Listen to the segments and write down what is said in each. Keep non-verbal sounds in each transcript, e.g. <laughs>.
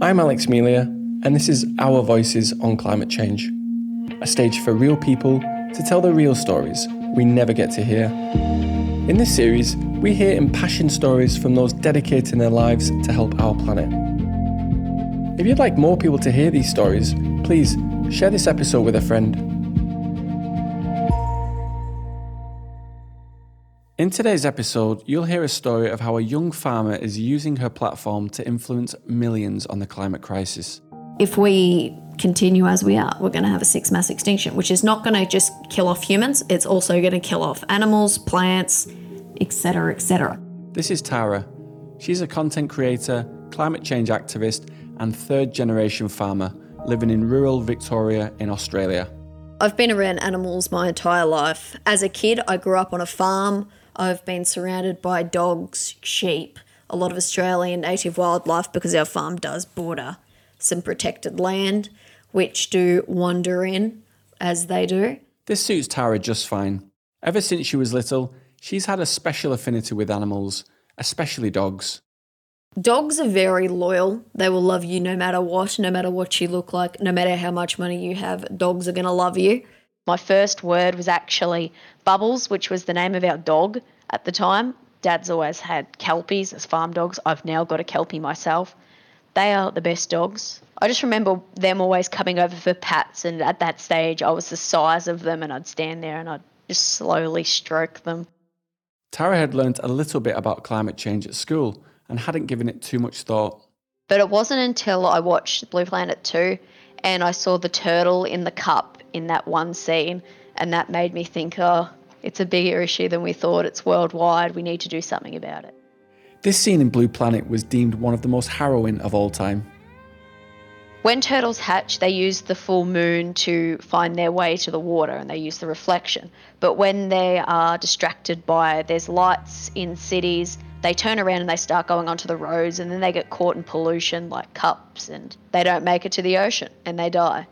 I'm Alex Melia, and this is Our Voices on Climate Change, a stage for real people to tell the real stories we never get to hear. In this series, we hear impassioned stories from those dedicating their lives to help our planet. If you'd like more people to hear these stories, please share this episode with a friend. In today's episode, you'll hear a story of how a young farmer is using her platform to influence millions on the climate crisis. If we continue as we are, we're going to have a six mass extinction, which is not going to just kill off humans, it's also going to kill off animals, plants, etc., etc. This is Tara. She's a content creator, climate change activist, and third generation farmer living in rural Victoria in Australia. I've been around animals my entire life. As a kid, I grew up on a farm. I've been surrounded by dogs, sheep, a lot of Australian native wildlife because our farm does border some protected land, which do wander in as they do. This suits Tara just fine. Ever since she was little, she's had a special affinity with animals, especially dogs. Dogs are very loyal. They will love you no matter what, no matter what you look like, no matter how much money you have. Dogs are going to love you. My first word was actually Bubbles, which was the name of our dog at the time. Dad's always had Kelpies as farm dogs. I've now got a Kelpie myself. They are the best dogs. I just remember them always coming over for pats, and at that stage, I was the size of them, and I'd stand there and I'd just slowly stroke them. Tara had learnt a little bit about climate change at school and hadn't given it too much thought. But it wasn't until I watched Blue Planet 2 and I saw the turtle in the cup in that one scene, and that made me think, oh, it's a bigger issue than we thought. It's worldwide. We need to do something about it. This scene in Blue Planet was deemed one of the most harrowing of all time. When turtles hatch, they use the full moon to find their way to the water and they use the reflection. But when they are distracted by there's lights in cities, they turn around and they start going onto the roads and then they get caught in pollution like cups and they don't make it to the ocean and they die.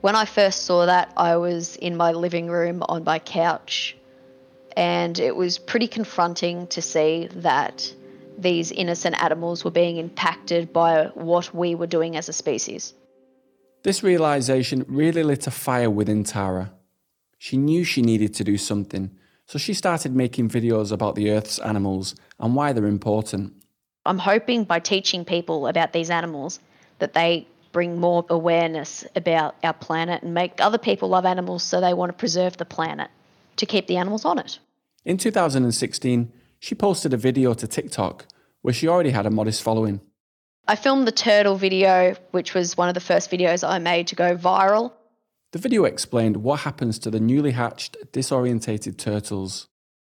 When I first saw that, I was in my living room on my couch, and it was pretty confronting to see that these innocent animals were being impacted by what we were doing as a species. This realization really lit a fire within Tara. She knew she needed to do something, so she started making videos about the Earth's animals and why they're important. I'm hoping by teaching people about these animals that they bring more awareness about our planet and make other people love animals so they want to preserve the planet to keep the animals on it. In 2016, she posted a video to TikTok where she already had a modest following. I filmed the turtle video, which was one of the first videos I made to go viral. The video explained what happens to the newly hatched, disorientated turtles.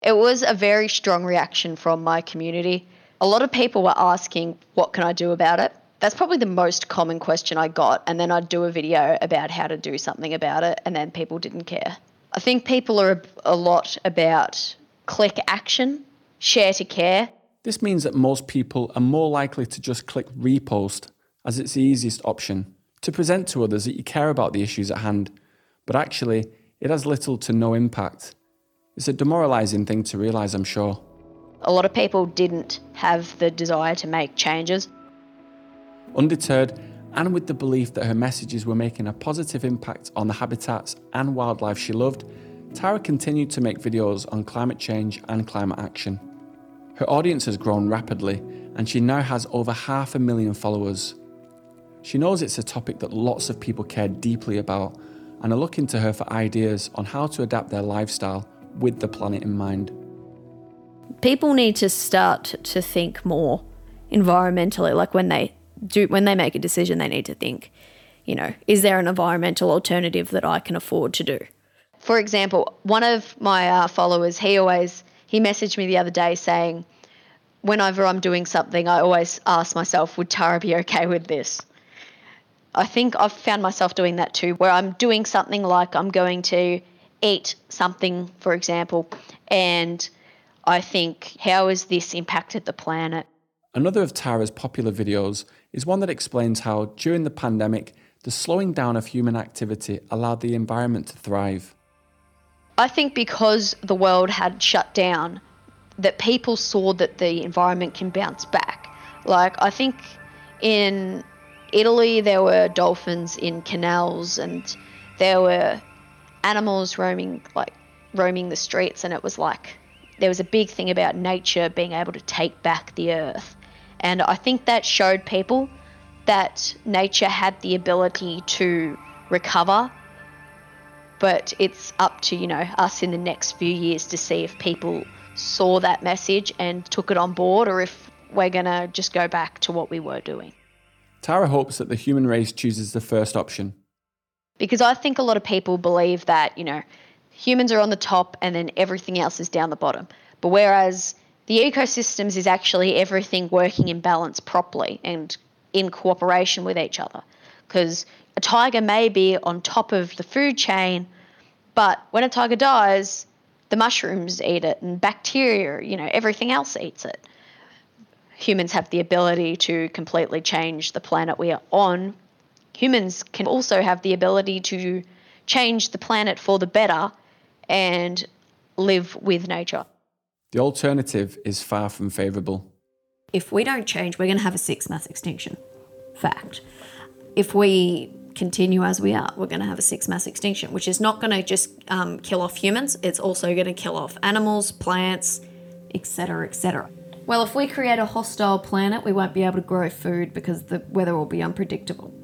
It was a very strong reaction from my community. A lot of people were asking, What can I do about it? That's probably the most common question I got. And then I'd do a video about how to do something about it, and then people didn't care. I think people are a, lot about click action, share to care. This means that most people are more likely to just click repost as it's the easiest option to present to others that you care about the issues at hand, but actually, it has little to no impact. It's a demoralising thing to realise, I'm sure. A lot of people didn't have the desire to make changes. Undeterred, and with the belief that her messages were making a positive impact on the habitats and wildlife she loved, Tara continued to make videos on climate change and climate action. Her audience has grown rapidly, and she now has over half a million followers. She knows it's a topic that lots of people care deeply about and are looking to her for ideas on how to adapt their lifestyle with the planet in mind. People need to start to think more environmentally, like when they do when they make a decision, they need to think, you know, is there an environmental alternative that I can afford to do? For example, one of my uh, followers, he always he messaged me the other day saying, whenever I'm doing something, I always ask myself, would Tara be okay with this? I think I've found myself doing that too, where I'm doing something like I'm going to eat something, for example, and I think, how has this impacted the planet? Another of Tara's popular videos is one that explains how, during the pandemic, the slowing down of human activity allowed the environment to thrive. I think because the world had shut down, that people saw that the environment can bounce back. Like, I think in Italy, there were dolphins in canals, and there were animals roaming like roaming the streets, and it was like there was a big thing about nature being able to take back the earth, and I think that showed people that nature had the ability to recover. But it's up to you know us in the next few years to see if people saw that message and took it on board, or if we're gonna just go back to what we were doing. Tara hopes that the human race chooses the first option. Because I think a lot of people believe that, you know, humans are on the top and then everything else is down the bottom. But whereas the ecosystems is actually everything working in balance properly and in cooperation with each other. Because a tiger may be on top of the food chain, but when a tiger dies, the mushrooms eat it and bacteria, you know, everything else eats it humans have the ability to completely change the planet we are on, humans can also have the ability to change the planet for the better and live with nature. The alternative is far from favourable. If we don't change, we're going to have a sixth mass extinction. Fact. If we continue as we are, we're going to have a sixth mass extinction, which is not going to just um, kill off humans, it's also going to kill off animals, plants, etc., etc. Well, if we create a hostile planet, we won't be able to grow food because the weather will be unpredictable.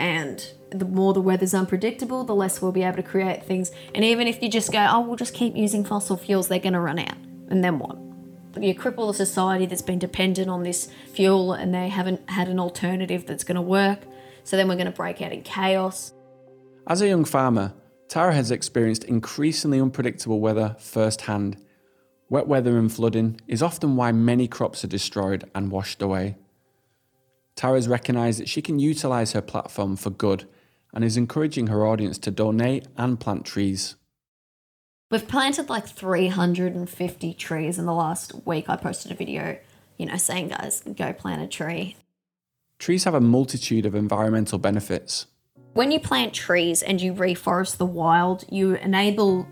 And the more the weather's unpredictable, the less we'll be able to create things. And even if you just go, oh, we'll just keep using fossil fuels, they're going to run out. And then what? You cripple a society that's been dependent on this fuel and they haven't had an alternative that's going to work. So then we're going to break out in chaos. As a young farmer, Tara has experienced increasingly unpredictable weather firsthand Wet weather and flooding is often why many crops are destroyed and washed away. Tara's recognised that she can utilise her platform for good and is encouraging her audience to donate and plant trees. We've planted like 350 trees in the last week. I posted a video, you know, saying, guys, go plant a tree. Trees have a multitude of environmental benefits. When you plant trees and you reforest the wild, you enable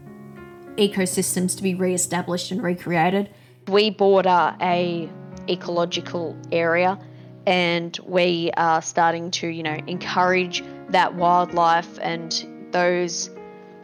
ecosystems to be re-established and recreated. We border a ecological area and we are starting to, you know, encourage that wildlife and those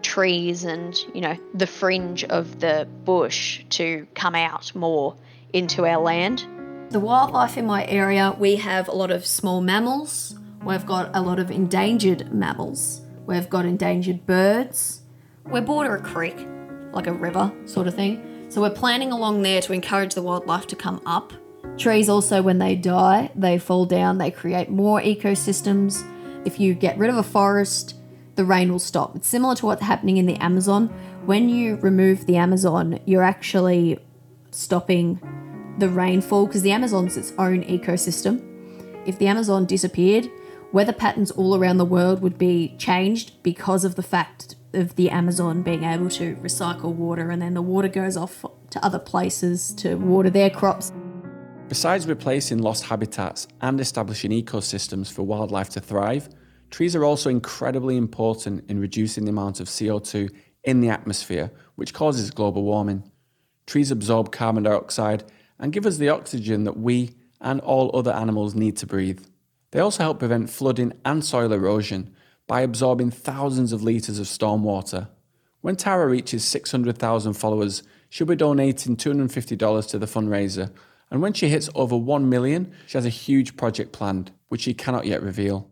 trees and, you know, the fringe of the bush to come out more into our land. The wildlife in my area, we have a lot of small mammals. We've got a lot of endangered mammals. We've got endangered birds. We border a creek like a river sort of thing. So we're planning along there to encourage the wildlife to come up. Trees also, when they die, they fall down, they create more ecosystems. If you get rid of a forest, the rain will stop. It's similar to what's happening in the Amazon. When you remove the Amazon, you're actually stopping the rainfall because the Amazon's its own ecosystem. If the Amazon disappeared, weather patterns all around the world would be changed because of the fact of the Amazon being able to recycle water and then the water goes off to other places to water their crops. Besides replacing lost habitats and establishing ecosystems for wildlife to thrive, trees are also incredibly important in reducing the amount of CO2 in the atmosphere, which causes global warming. Trees absorb carbon dioxide and give us the oxygen that we and all other animals need to breathe. They also help prevent flooding and soil erosion, by absorbing thousands of litres of stormwater. When Tara reaches 600,000 followers, she'll be donating $250 to the fundraiser. And when she hits over 1 million, she has a huge project planned, which she cannot yet reveal.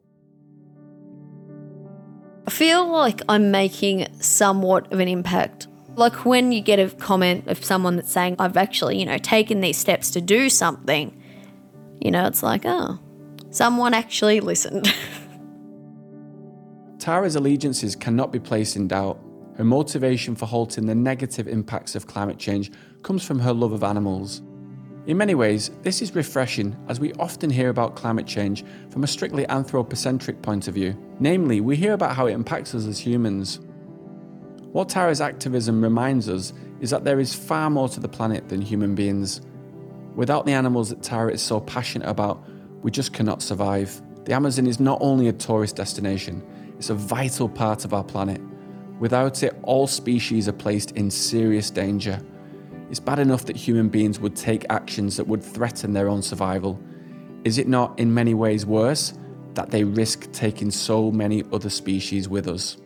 I feel like I'm making somewhat of an impact. Like when you get a comment of someone that's saying, I've actually, you know, taken these steps to do something, you know, it's like, oh, someone actually listened. <laughs> Tara's allegiances cannot be placed in doubt. Her motivation for halting the negative impacts of climate change comes from her love of animals. In many ways, this is refreshing as we often hear about climate change from a strictly anthropocentric point of view. Namely, we hear about how it impacts us as humans. What Tara's activism reminds us is that there is far more to the planet than human beings. Without the animals that Tara is so passionate about, we just cannot survive. The Amazon is not only a tourist destination, it's a vital part of our planet. Without it, all species are placed in serious danger. It's bad enough that human beings would take actions that would threaten their own survival. Is it not, in many ways, worse that they risk taking so many other species with us.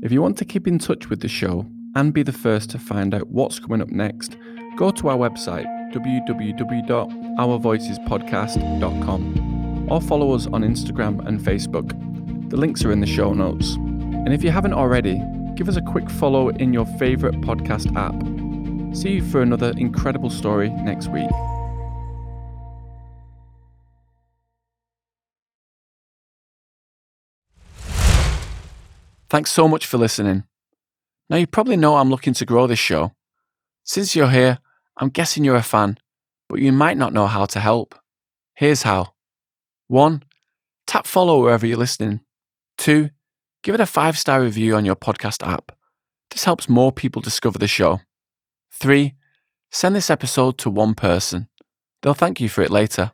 If you want to keep in touch with the show and be the first to find out what's coming up next, go to our website www.ourvoicespodcast.com or follow us on Instagram and Facebook. The links are in the show notes. And if you haven't already, give us a quick follow in your favourite podcast app. See you for another incredible story next week. Thanks so much for listening. Now, you probably know I'm looking to grow this show. Since you're here, I'm guessing you're a fan, but you might not know how to help. Here's how 1. Tap follow wherever you're listening. 2. Give it a five star review on your podcast app. This helps more people discover the show. 3. Send this episode to one person. They'll thank you for it later.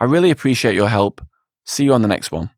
I really appreciate your help. See you on the next one.